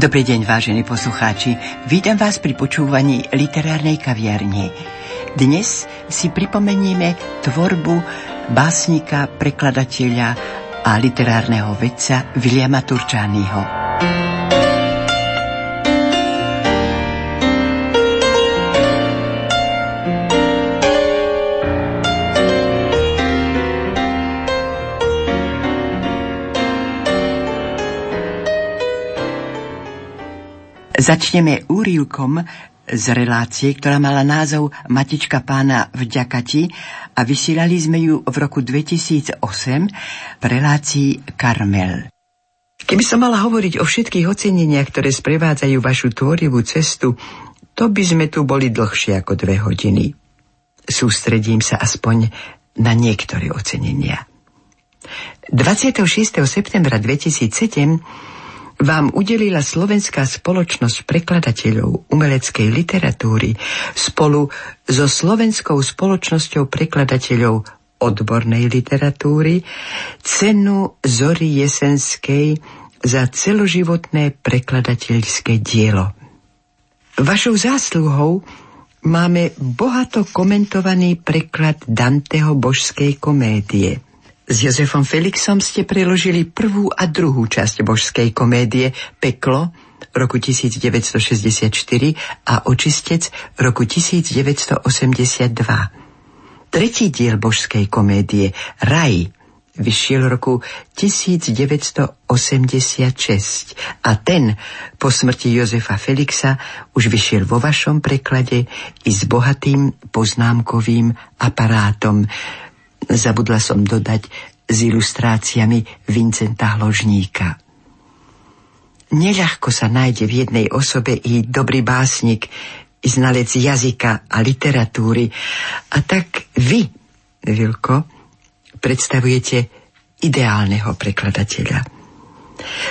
Dobrý deň, vážení poslucháči. Vítam vás pri počúvaní literárnej kaviarne. Dnes si pripomenieme tvorbu básnika, prekladateľa a literárneho vedca Viliama Turčányho. Začneme úrivkom z relácie, ktorá mala názov Matička pána vďaka ti a vysielali sme ju v roku 2008 v relácii Karmel. Keby som mala hovoriť o všetkých oceneniach, ktoré sprevádzajú vašu tvorivú cestu, to by sme tu boli dlhšie ako dve hodiny. Sústredím sa aspoň na niektoré ocenenia. 26. septembra 2007 vám udelila Slovenská spoločnosť prekladateľov umeleckej literatúry spolu so Slovenskou spoločnosťou prekladateľov odbornej literatúry cenu Zory Jesenskej za celoživotné prekladateľské dielo. Vašou zásluhou máme bohato komentovaný preklad Danteho božskej komédie – s Jozefom Felixom ste preložili prvú a druhú časť božskej komédie Peklo roku 1964 a Očistec roku 1982. Tretí diel božskej komédie Raj vyšiel roku 1986 a ten po smrti Jozefa Felixa už vyšiel vo vašom preklade i s bohatým poznámkovým aparátom, zabudla som dodať s ilustráciami Vincenta Hložníka. Neľahko sa nájde v jednej osobe i dobrý básnik, i znalec jazyka a literatúry. A tak vy, Vilko, predstavujete ideálneho prekladateľa.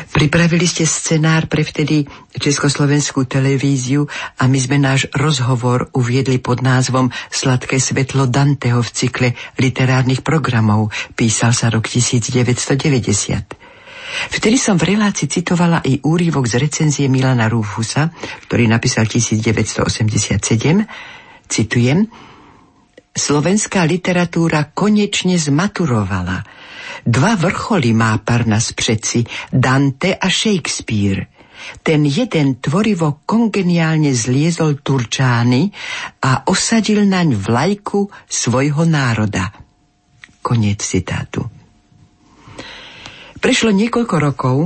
Pripravili ste scenár pre vtedy Československú televíziu a my sme náš rozhovor uviedli pod názvom Sladké svetlo Danteho v cykle literárnych programov. Písal sa rok 1990. Vtedy som v relácii citovala i úrivok z recenzie Milana Rúfusa, ktorý napísal 1987. Citujem, Slovenská literatúra konečne zmaturovala – Dva vrcholy má Parnas přeci, Dante a Shakespeare. Ten jeden tvorivo kongeniálne zliezol Turčány a osadil naň vlajku svojho národa. Koniec citátu. Prešlo niekoľko rokov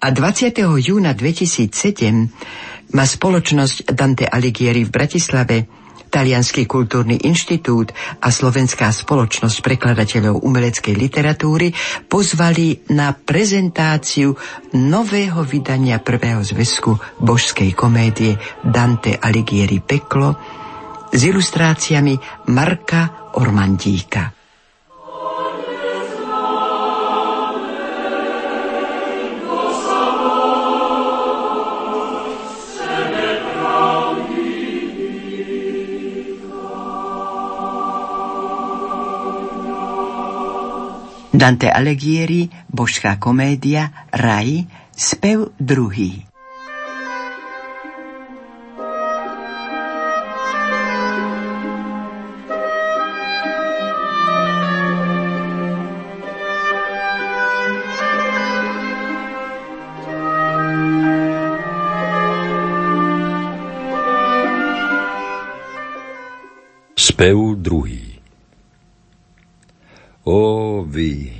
a 20. júna 2007 má spoločnosť Dante Alighieri v Bratislave Talianský kultúrny inštitút a Slovenská spoločnosť prekladateľov umeleckej literatúry pozvali na prezentáciu nového vydania prvého zväzku božskej komédie Dante Alighieri Peklo s ilustráciami Marka Ormandíka. Dante Alighieri, božská komédia, Raj, spev druhý. Spev druhý. Ó vy,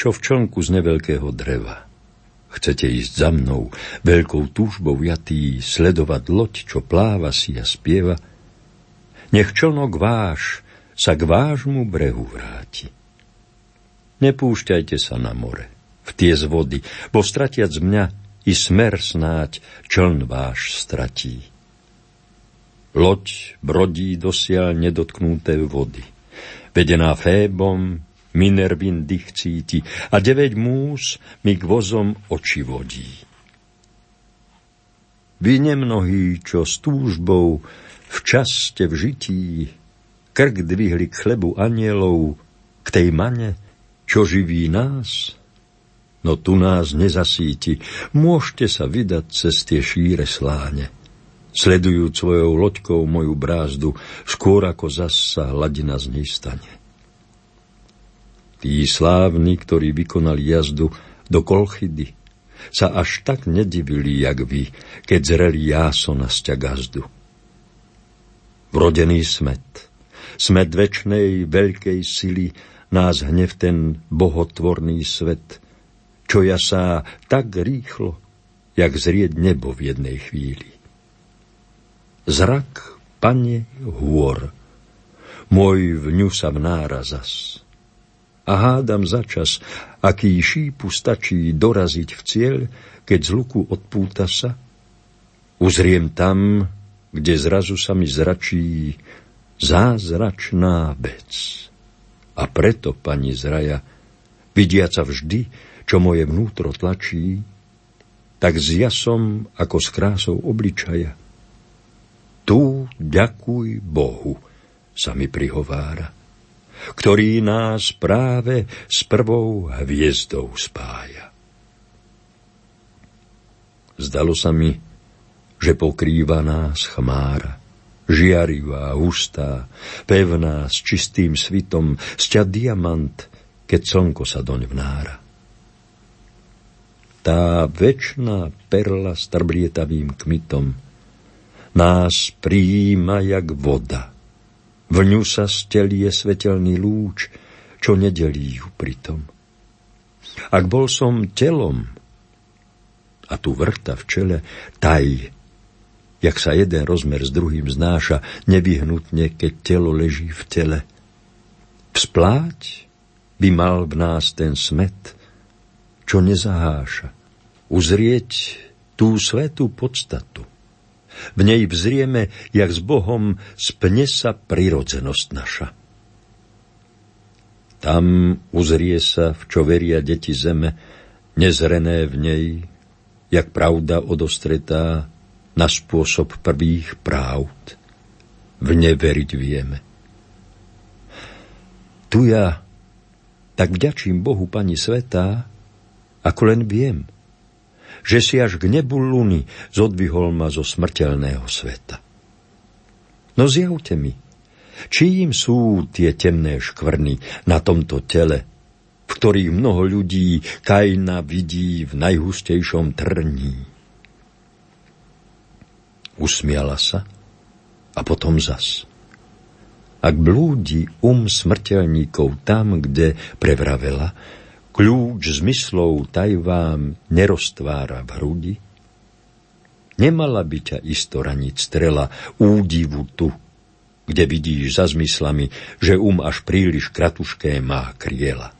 čo v člnku z neveľkého dreva. Chcete ísť za mnou, veľkou túžbou jatý, sledovať loď, čo pláva si a spieva? Nech člnok váš sa k vášmu brehu vráti. Nepúšťajte sa na more, v tie z vody, bo stratiac mňa i smer snáď čln váš stratí. Loď brodí dosiaľ nedotknuté vody – vedená Fébom, Minervin dých cíti a deväť múz mi k vozom oči vodí. Vy nemnohí, čo s túžbou v čas ste v žití, krk dvihli k chlebu anielov, k tej mane, čo živí nás. no tu nás nezasíti. Môžete sa vydať cez tie šíre sláne. Sledujúc svojou loďkou moju brázdu, skôr ako zas sa hladina z. Tí slávni, ktorí vykonali jazdu do Kolchidy, sa až tak nedivili, jak vy, keď zreli jáso na sťa gazdu. Vrodený smet, smet väčšnej veľkej sily, nás hnev ten bohotvorný svet, čo ja sa tak rýchlo, jak zrieť nebo v jednej chvíli. Zrak, pane, hôr, môj v ňu sa vnára zas a hádam začas, aký šípu stačí doraziť v cieľ, keď z luku odpúta sa. Uzriem tam, kde zrazu sa mi zračí zázračná vec. A preto, pani zraja, vidiaca vždy, čo moje vnútro tlačí, tak s jasom ako s krásou obličaja. Tu ďakuj Bohu, sa mi prihovára ktorý nás práve s prvou hviezdou spája. Zdalo sa mi, že pokrýva nás chmára, žiarivá, hustá, pevná, s čistým svitom, sťa diamant, keď slnko sa doň vnára. Tá večná perla s trblietavým kmitom nás prijíma jak voda, v ňu sa stelie svetelný lúč, čo nedelí ju pritom. Ak bol som telom, a tu vrta v čele, taj, jak sa jeden rozmer s druhým znáša, nevyhnutne, keď telo leží v tele. Vzpláť by mal v nás ten smet, čo nezaháša, uzrieť tú svetú podstatu v nej vzrieme, jak s Bohom spne sa prirodzenosť naša. Tam uzrie sa, v čo veria deti zeme, nezrené v nej, jak pravda odostretá na spôsob prvých pravd. V ne veriť vieme. Tu ja tak vďačím Bohu, Pani Svetá, ako len viem – že si až k nebu luny zodvihol ma zo smrteľného sveta. No zjavte mi, čím sú tie temné škvrny na tomto tele, v ktorých mnoho ľudí Kajna vidí v najhustejšom trní. Usmiala sa a potom zas. Ak blúdi um smrteľníkov tam, kde prevravela, kľúč zmyslov taj vám neroztvára v hrudi? Nemala by ťa isto raniť strela údivu tu, kde vidíš za zmyslami, že um až príliš kratušké má kriela.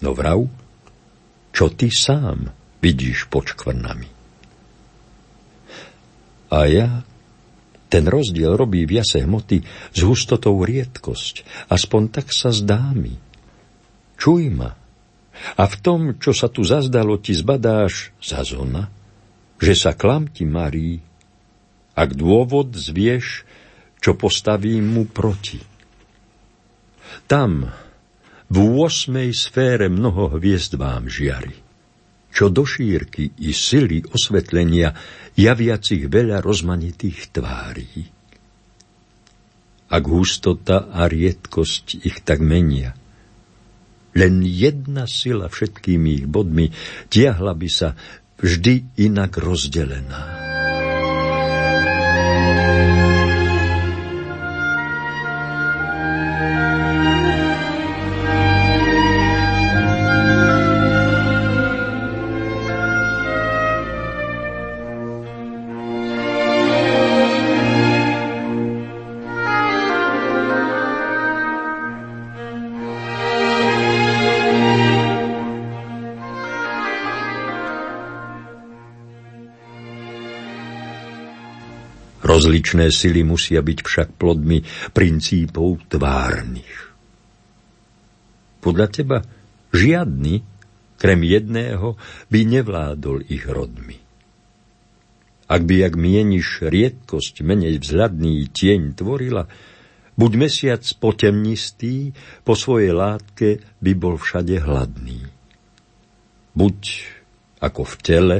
No vrav, čo ty sám vidíš pod škvrnami? A ja ten rozdiel robí v jase hmoty s hustotou riedkosť, aspoň tak sa zdá mi. Čuj ma. A v tom, čo sa tu zazdalo, ti zbadáš zazona, že sa klam ti marí, ak dôvod zvieš, čo postavím mu proti. Tam, v úosmej sfére mnoho hviezd vám žiari, čo do šírky i sily osvetlenia javiacich veľa rozmanitých tvárí. Ak hustota a riedkosť ich tak menia, len jedna sila všetkými ich bodmi tiahla by sa vždy inak rozdelená. Rozličné sily musia byť však plodmi princípov tvárnych. Podľa teba žiadny, krem jedného, by nevládol ich rodmi. Ak by, jak mieniš, riedkosť menej vzhľadný tieň tvorila, Buď mesiac potemnistý, po svojej látke by bol všade hladný. Buď ako v tele,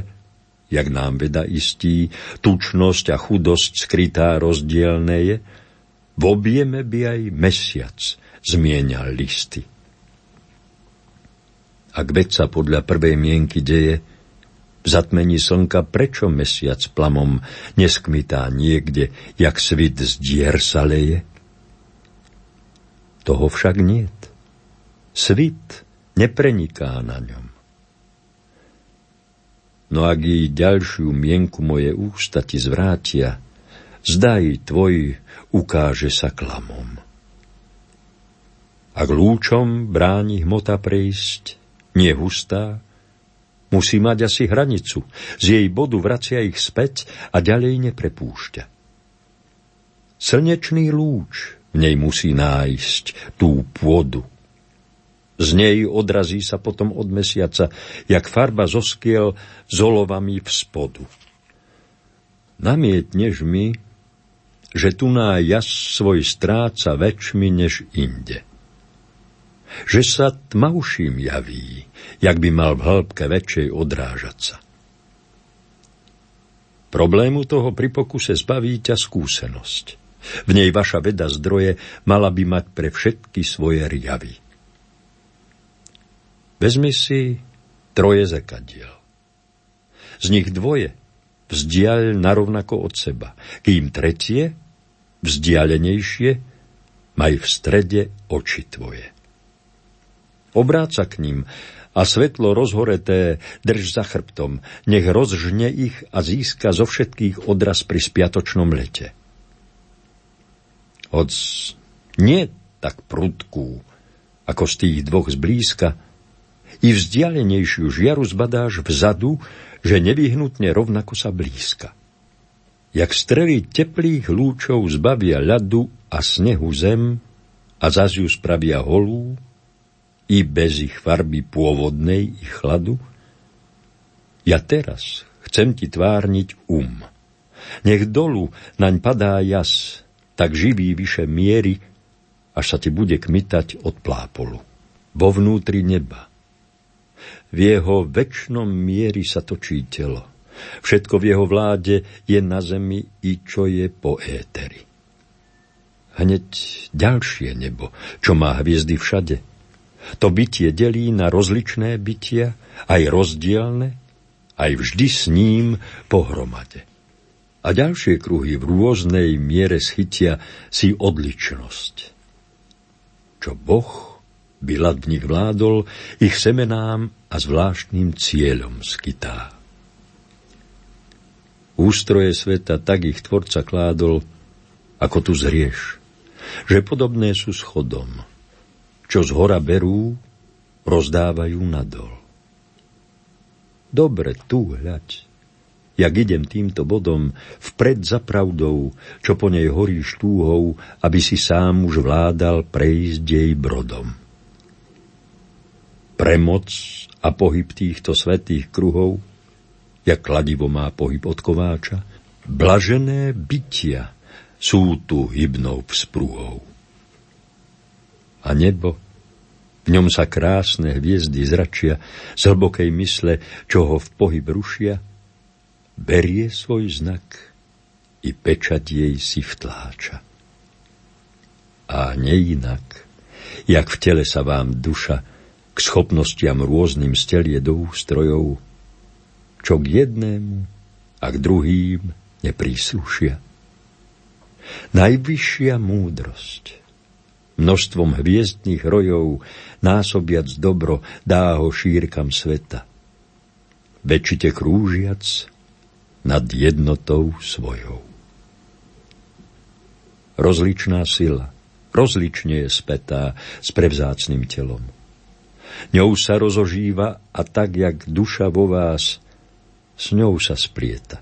jak nám veda istí, tučnosť a chudosť skrytá rozdielne je, v objeme by aj mesiac zmienial listy. Ak veď sa podľa prvej mienky deje, v zatmení slnka prečo mesiac plamom neskmitá niekde, jak svit z dier sa leje? Toho však niet. Svit nepreniká na ňom. No ak jej ďalšiu mienku moje ústa ti zvrátia, zdaj tvoj ukáže sa klamom. Ak lúčom bráni hmota prejsť, nie hustá, musí mať asi hranicu, z jej bodu vracia ich späť a ďalej neprepúšťa. Slnečný lúč v nej musí nájsť tú pôdu, z nej odrazí sa potom od mesiaca, jak farba zoskiel s olovami v spodu. Namietneš mi, že tu ná jas svoj stráca väčšmi než inde. Že sa tmavším javí, jak by mal v hĺbke väčšej odrážať sa. Problému toho pri pokuse zbaví ťa skúsenosť. V nej vaša veda zdroje mala by mať pre všetky svoje riavy. Vezmi si troje zekadiel. Z nich dvoje vzdial narovnako od seba, kým tretie, vzdialenejšie, maj v strede oči tvoje. Obráca k ním a svetlo rozhoreté drž za chrbtom, nech rozžne ich a získa zo všetkých odraz pri spiatočnom lete. Hoc nie tak prudkú, ako z tých dvoch zblízka, i vzdialenejšiu žiaru zbadáš vzadu, že nevyhnutne rovnako sa blízka. Jak strely teplých lúčov zbavia ľadu a snehu zem a zaz ju spravia holú, i bez ich farby pôvodnej i chladu, ja teraz chcem ti tvárniť um. Nech dolu naň padá jas, tak živý vyše miery, až sa ti bude kmitať od plápolu. Vo vnútri neba, v jeho väčšnom miery sa točí telo. Všetko v jeho vláde je na zemi i čo je po éteri. Hneď ďalšie nebo, čo má hviezdy všade. To bytie delí na rozličné bytia, aj rozdielne, aj vždy s ním pohromade. A ďalšie kruhy v rôznej miere schytia si odličnosť. Čo Boh by ľad v nich vládol, ich semenám a zvláštnym cieľom skytá. Ústroje sveta tak ich tvorca kládol, ako tu zrieš, že podobné sú schodom, čo z hora berú, rozdávajú nadol. Dobre, tu hľaď, jak idem týmto bodom, vpred za pravdou, čo po nej horíš túhou, aby si sám už vládal prejsť jej brodom premoc a pohyb týchto svetých kruhov, jak kladivo má pohyb od kováča, blažené bytia sú tu hybnou vzprúhou. A nebo, v ňom sa krásne hviezdy zračia z hlbokej mysle, čo ho v pohyb rušia, berie svoj znak i pečať jej si vtláča. A neinak, jak v tele sa vám duša k schopnostiam rôznym stelie do ústrojov, čo k jednému a k druhým nepríslušia. Najvyššia múdrosť množstvom hviezdnych rojov násobiac dobro dá ho šírkam sveta. Väčšite krúžiac nad jednotou svojou. Rozličná sila, rozlične je spätá s prevzácným telom ňou sa rozožíva a tak, jak duša vo vás, s ňou sa splieta.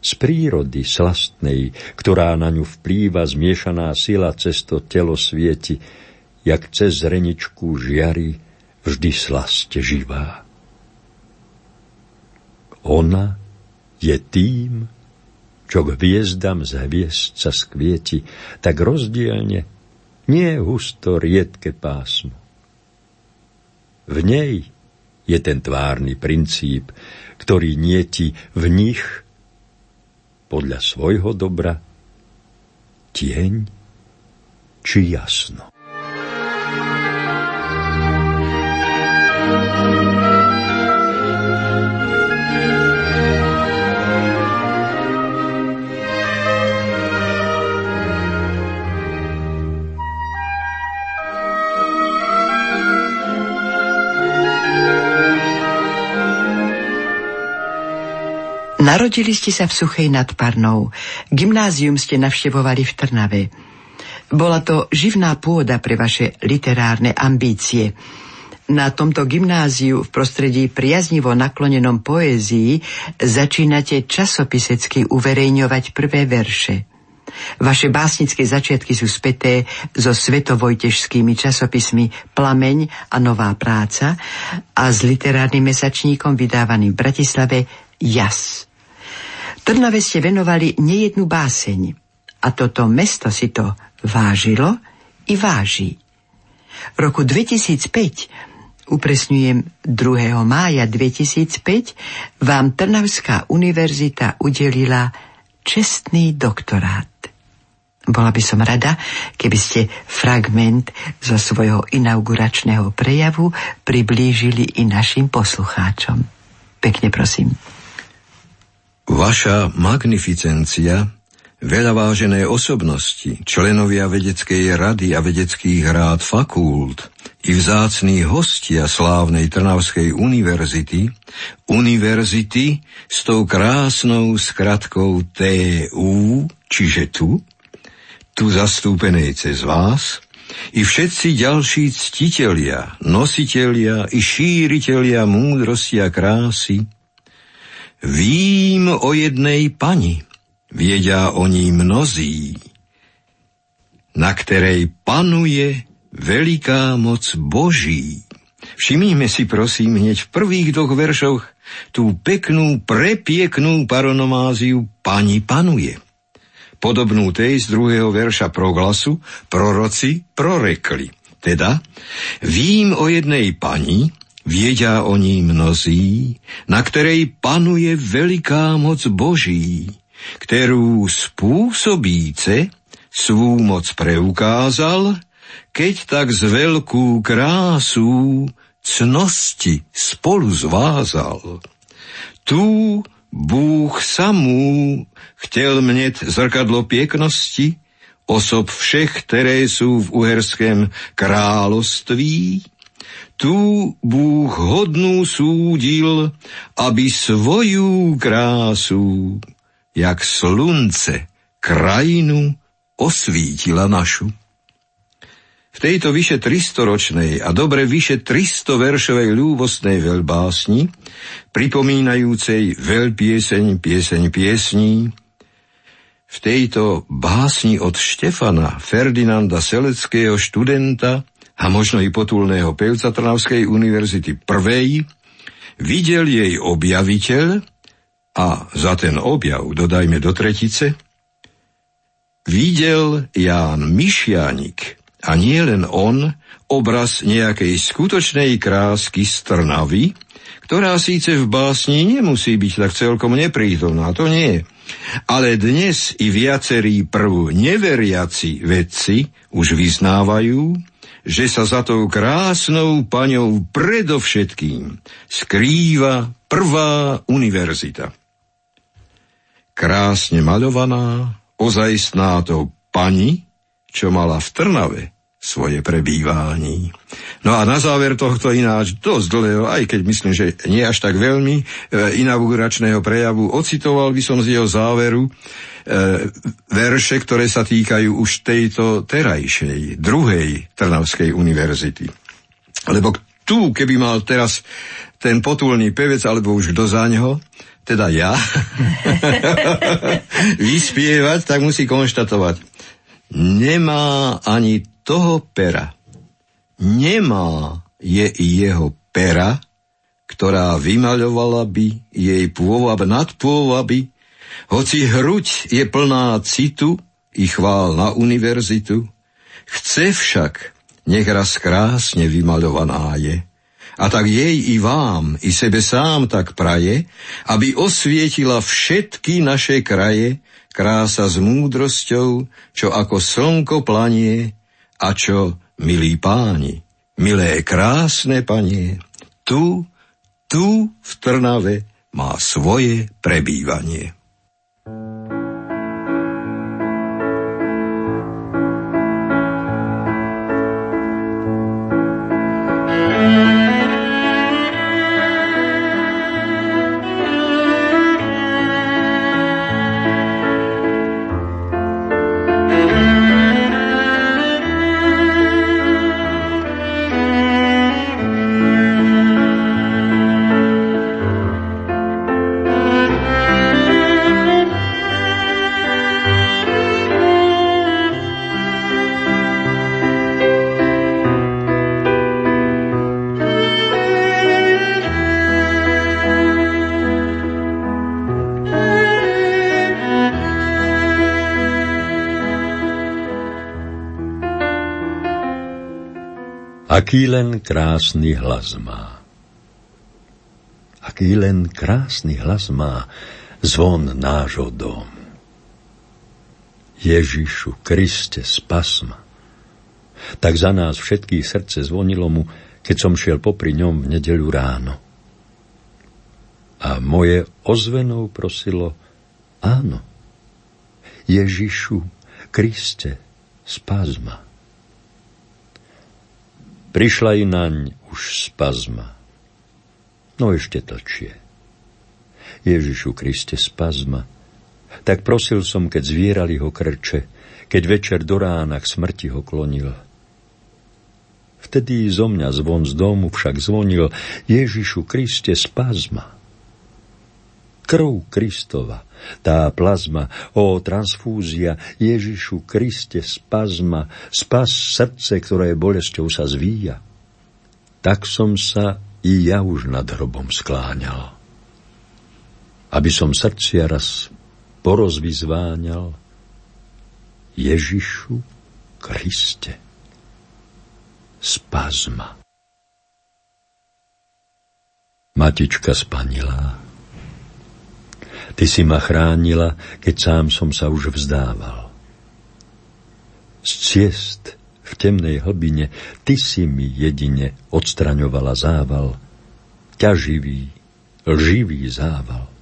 Z prírody slastnej, ktorá na ňu vplýva zmiešaná sila cez to telo svieti, jak cez zreničku žiary, vždy slasť živá. Ona je tým, čo k hviezdam z hviezd sa skvieti, tak rozdielne, nie husto riedke pásmo. V nej je ten tvárny princíp, ktorý nieti v nich podľa svojho dobra tieň či jasno. Narodili ste sa v Suchej nad Parnou. Gymnázium ste navštevovali v Trnave. Bola to živná pôda pre vaše literárne ambície. Na tomto gymnáziu v prostredí priaznivo naklonenom poézii začínate časopisecky uverejňovať prvé verše. Vaše básnické začiatky sú späté so svetovojtežskými časopismi Plameň a Nová práca a s literárnym mesačníkom vydávaným v Bratislave Jas. Trnave ste venovali nejednú báseň a toto mesto si to vážilo i váži. V roku 2005 upresňujem 2. mája 2005, vám Trnavská univerzita udelila čestný doktorát. Bola by som rada, keby ste fragment zo svojho inauguračného prejavu priblížili i našim poslucháčom. Pekne prosím. Vaša magnificencia, veľavážené osobnosti, členovia vedeckej rady a vedeckých rád fakult i vzácní hostia slávnej Trnavskej univerzity, univerzity s tou krásnou skratkou TU, čiže tu, tu zastúpenej cez vás, i všetci ďalší ctitelia, nositelia i šíritelia múdrosti a krásy, Vím o jednej pani, viedia o ní mnozí, na ktorej panuje veľká moc Boží. Všimnime si prosím hneď v prvých dvoch veršoch tú peknú, prepieknú paronomáziu Pani panuje. Podobnú tej z druhého verša proglasu proroci prorekli. Teda, vím o jednej pani, Viedia o ní mnozí, na ktorej panuje veľká moc Boží, ktorú spôsobíce svú moc preukázal, keď tak z veľkú krásu cnosti spolu zvázal. Tu Búh samú chtěl mneť zrkadlo pieknosti, osob všech, ktoré sú v uherském kráľovství, tu Bůh hodnú súdil, aby svoju krásu, jak slunce, krajinu osvítila našu. V tejto vyše 300-ročnej a dobre vyše 300-veršovej ľúbostnej veľbásni, pripomínajúcej veľpieseň, pieseň piesní, v tejto básni od Štefana Ferdinanda Seleckého študenta a možno i potulného pevca Trnavskej univerzity prvej, videl jej objaviteľ a za ten objav dodajme do tretice, videl Ján Myšianik a nie len on obraz nejakej skutočnej krásky z Trnavy, ktorá síce v básni nemusí byť tak celkom neprítomná, to nie. Ale dnes i viacerí prv neveriaci vedci už vyznávajú, že sa za tou krásnou paňou predovšetkým skrýva prvá univerzita. Krásne maľovaná, ozajstná to pani, čo mala v Trnave svoje prebývání. No a na záver tohto ináč dosť dlhého, aj keď myslím, že nie až tak veľmi, e, inauguračného prejavu, ocitoval by som z jeho záveru E, verše, ktoré sa týkajú už tejto terajšej, druhej Trnavskej univerzity. Lebo tu, keby mal teraz ten potulný pevec, alebo už kto za ňo, teda ja, vyspievať, tak musí konštatovať, nemá ani toho pera. Nemá je jeho pera, ktorá vymaľovala by jej pôvab nad pôvaby Hoci hruď je plná citu i chvál na univerzitu, chce však, nech raz krásne vymaľovaná je. A tak jej i vám, i sebe sám tak praje, aby osvietila všetky naše kraje, krása s múdrosťou, čo ako slnko planie, a čo, milí páni, milé krásne panie, tu, tu v Trnave má svoje prebývanie. Aký len krásny hlas má. Aký len krásny hlas má zvon nášho dom. Ježišu Kriste, spas ma. Tak za nás všetkých srdce zvonilo mu, keď som šiel popri ňom v nedelu ráno. A moje ozvenou prosilo, áno, Ježišu Kriste, spas ma. Prišla i naň už spazma. No ešte tlčie. Ježišu Kriste, spazma. Tak prosil som, keď zvierali ho krče, keď večer do rána k smrti ho klonil. Vtedy zo mňa zvon z domu však zvonil Ježišu Kriste, spazma. Krv Kristova, tá plazma, o transfúzia, Ježišu Kriste, spazma, spas srdce, ktoré bolesťou sa zvíja. Tak som sa i ja už nad hrobom skláňal. Aby som srdcia raz porozvyzváňal Ježišu Kriste, spazma. Matička spanilá, Ty si ma chránila, keď sám som sa už vzdával. Z ciest v temnej hlbine ty si mi jedine odstraňovala zával, ťaživý, lživý zával.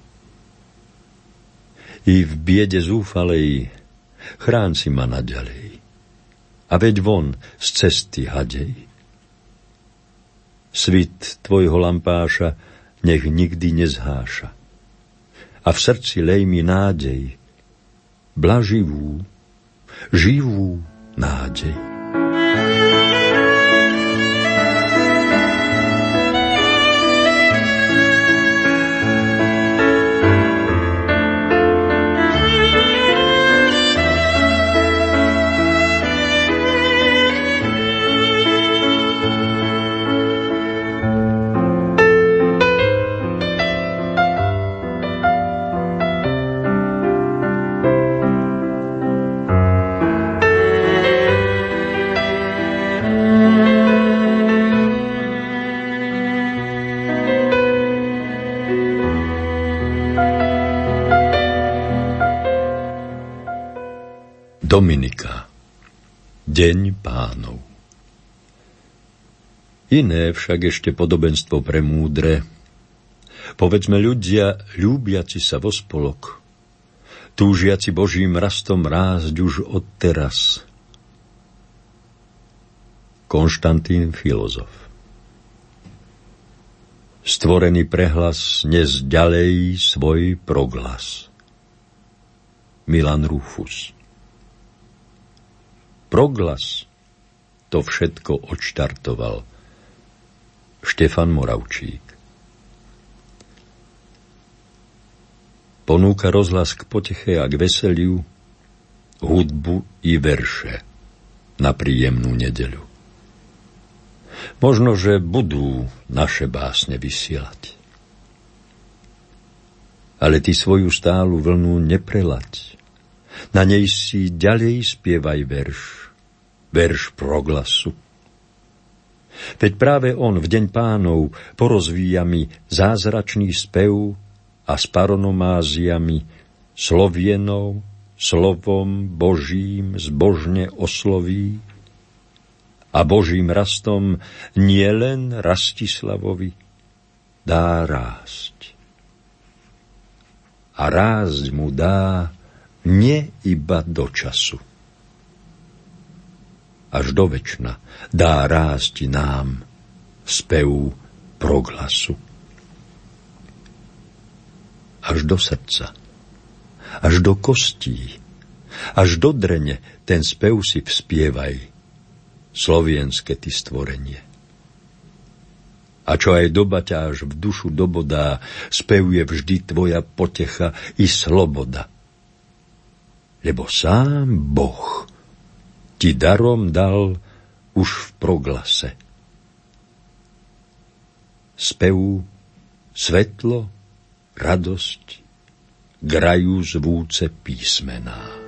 I v biede zúfalej chrán si ma naďalej. A veď von z cesty hadej. Svit tvojho lampáša nech nikdy nezháša a v srdci lej mi nádej, blaživú, živú nádej. Iné však ešte podobenstvo pre múdre. Povedzme ľudia, ľúbiaci sa vo spolok, túžiaci Božím rastom rásť už od teraz. Konštantín filozof Stvorený prehlas nes ďalej svoj proglas. Milan Rufus proglas to všetko odštartoval. Štefan Moravčík Ponúka rozhlas k poteche a k veseliu, hudbu i verše na príjemnú nedeľu. Možno, že budú naše básne vysielať. Ale ty svoju stálu vlnu neprelať. Na nej si ďalej spievaj verš, verš proglasu. Veď práve on v deň pánov porozvíja mi zázračný spev a s paronomáziami slovienou, slovom Božím zbožne osloví a Božím rastom nielen Rastislavovi dá rásť. A rásť mu dá nie iba do času. Až do večna dá rásť nám spev proglasu. Až do srdca, až do kostí, až do drene ten spev si vspievaj, slovienske ty stvorenie. A čo aj doba ťa až v dušu dobodá, spevuje vždy tvoja potecha i sloboda. Lebo sám Boh ti darom dal už v proglase. Spev, svetlo, radosť, grajú zvúce písmená.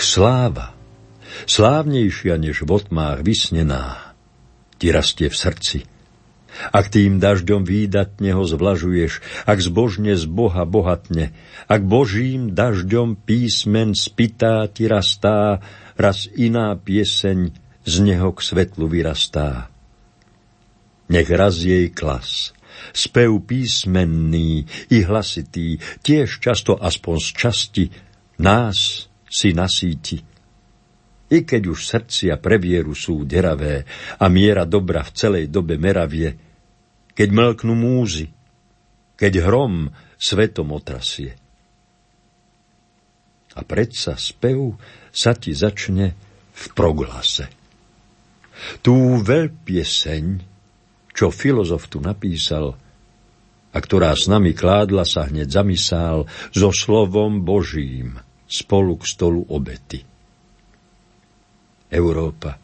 Sláva, slávnejšia než v otmách vysnená, ti rastie v srdci. Ak tým dažďom výdatne ho zvlažuješ, ak zbožne z Boha bohatne, ak Božím dažďom písmen spitá ti rastá, raz iná pieseň z neho k svetlu vyrastá. Nech raz jej klas, spev písmenný i hlasitý, tiež často aspoň z časti, nás si nasíti. I keď už srdcia pre vieru sú deravé a miera dobra v celej dobe meravie, keď mlknú múzy, keď hrom svetom otrasie. A predsa spev sa ti začne v proglase. Tú veľpieseň, čo filozof tu napísal, a ktorá s nami kládla sa hneď zamysál so slovom Božím – spolu k stolu obety. Európa.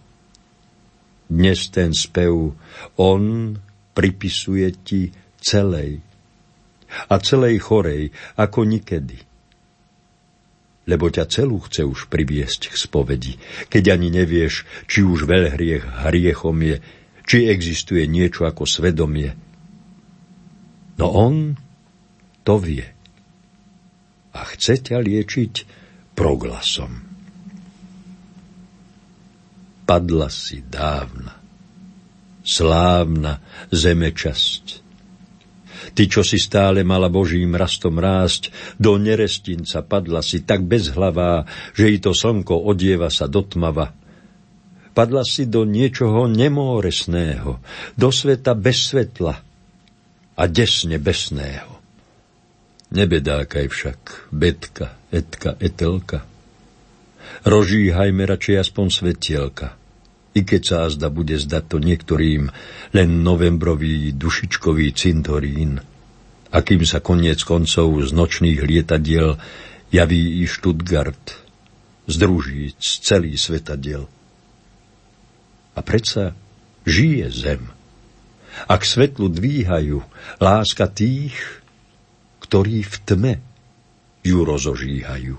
Dnes ten spev on pripisuje ti celej a celej chorej ako nikedy. Lebo ťa celú chce už priviesť k spovedi, keď ani nevieš, či už veľhriech hriechom je, či existuje niečo ako svedomie. No on to vie a chce ťa liečiť proglasom. Padla si dávna, slávna zemečasť. Ty, čo si stále mala Božím rastom rásť, do nerestinca padla si tak bezhlavá, že i to slnko odieva sa do tmava. Padla si do niečoho nemóresného, do sveta bez svetla a desne besného. Nebedákaj však, betka, etka, etelka. Rožíhajme radšej aspoň svetielka. I keď sa azda bude zdať to niektorým len novembrový dušičkový cintorín. A kým sa koniec koncov z nočných lietadiel javí i Stuttgart, združí celý svetadiel. A predsa žije zem. Ak svetlu dvíhajú láska tých, ktorí v tme ju rozožíhajú.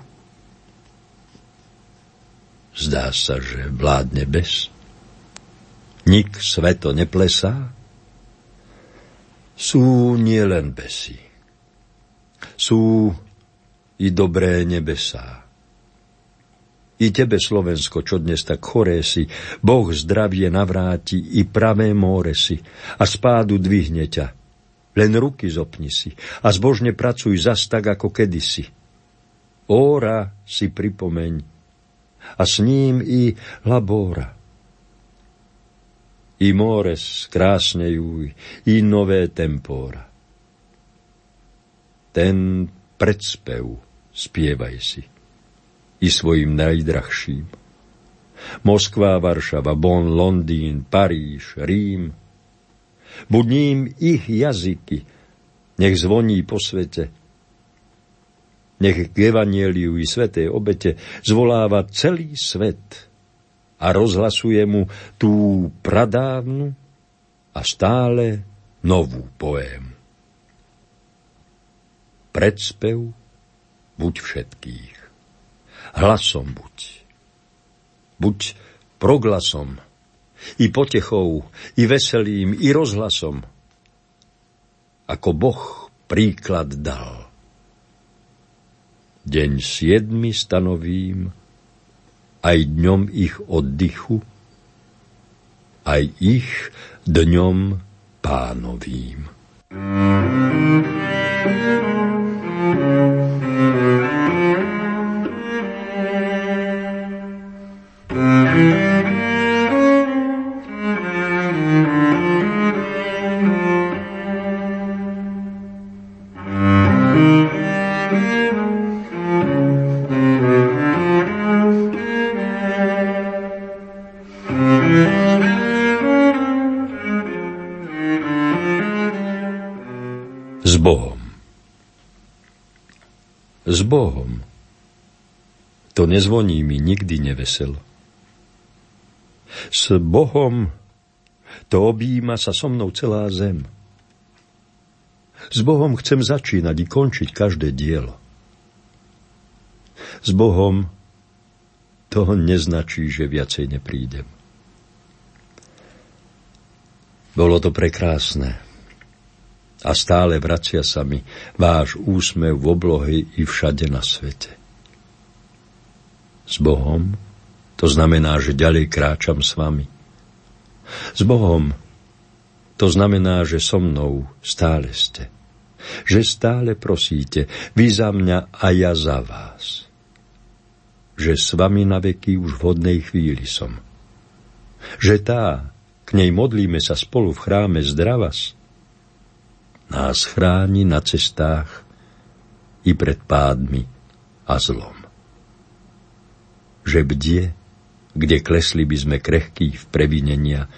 Zdá sa, že vládne bez. Nik sveto neplesá. Sú nielen besy. Sú i dobré nebesá. I tebe, Slovensko, čo dnes tak choré si, Boh zdravie navráti i pravé more si a spádu dvihne ťa len ruky zopni si a zbožne pracuj zas tak, ako kedysi. Óra si pripomeň a s ním i labora. I mores krásnejú, i nové tempora. Ten predspev spievaj si i svojim najdrahším. Moskva, Varšava, Bonn, Londýn, Paríž, Rím. Buď ním ich jazyky, nech zvoní po svete. Nech k evanieliu i svetej obete zvoláva celý svet a rozhlasuje mu tú pradávnu a stále novú poému. Predspev buď všetkých. Hlasom buď. Buď proglasom, i potechou, i veselým, i rozhlasom. Ako Boh príklad dal. Deň siedmi stanovím, aj dňom ich oddychu, aj ich dňom pánovým. s Bohom. To nezvoní mi nikdy neveselo. S Bohom to objíma sa so mnou celá zem. S Bohom chcem začínať i končiť každé dielo. S Bohom to neznačí, že viacej neprídem. Bolo to prekrásne a stále vracia sa mi váš úsmev v oblohe i všade na svete. S Bohom to znamená, že ďalej kráčam s vami. S Bohom to znamená, že so mnou stále ste. Že stále prosíte, vy za mňa a ja za vás. Že s vami na veky už v hodnej chvíli som. Že tá, k nej modlíme sa spolu v chráme zdravas, nás chráni na cestách i pred pádmi a zlom. Že bdie, kde klesli by sme krehký v previnenia,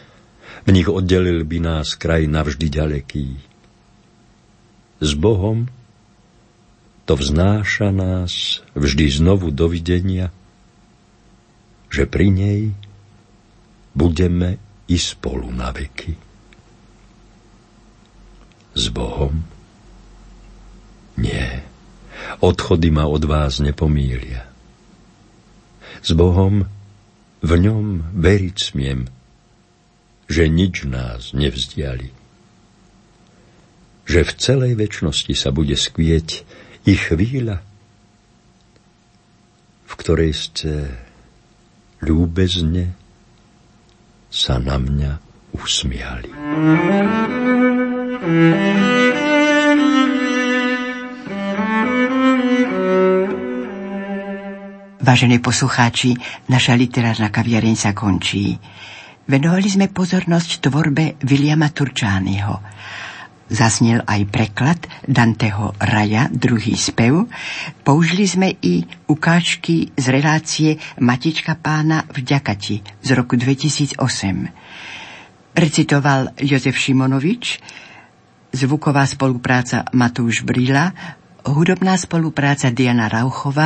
v nich oddelil by nás kraj navždy ďaleký. S Bohom to vznáša nás vždy znovu dovidenia, že pri nej budeme i spolu na veky Bohom? Nie, odchody ma od vás nepomília. S Bohom v ňom veriť smiem, že nič nás nevzdiali. Že v celej väčšnosti sa bude skvieť i chvíľa, v ktorej ste ľúbezne sa na mňa usmiali. Vážení poslucháči, naša literárna kaviareň sa končí. Venovali sme pozornosť tvorbe Viliama Turčányho. Zasnil aj preklad Danteho Raja, druhý spev. Použili sme i ukážky z relácie Matička pána vďaka ti z roku 2008. Recitoval Jozef Šimonovič, zvuková spolupráca Matúš Brila, hudobná spolupráca Diana Rauchová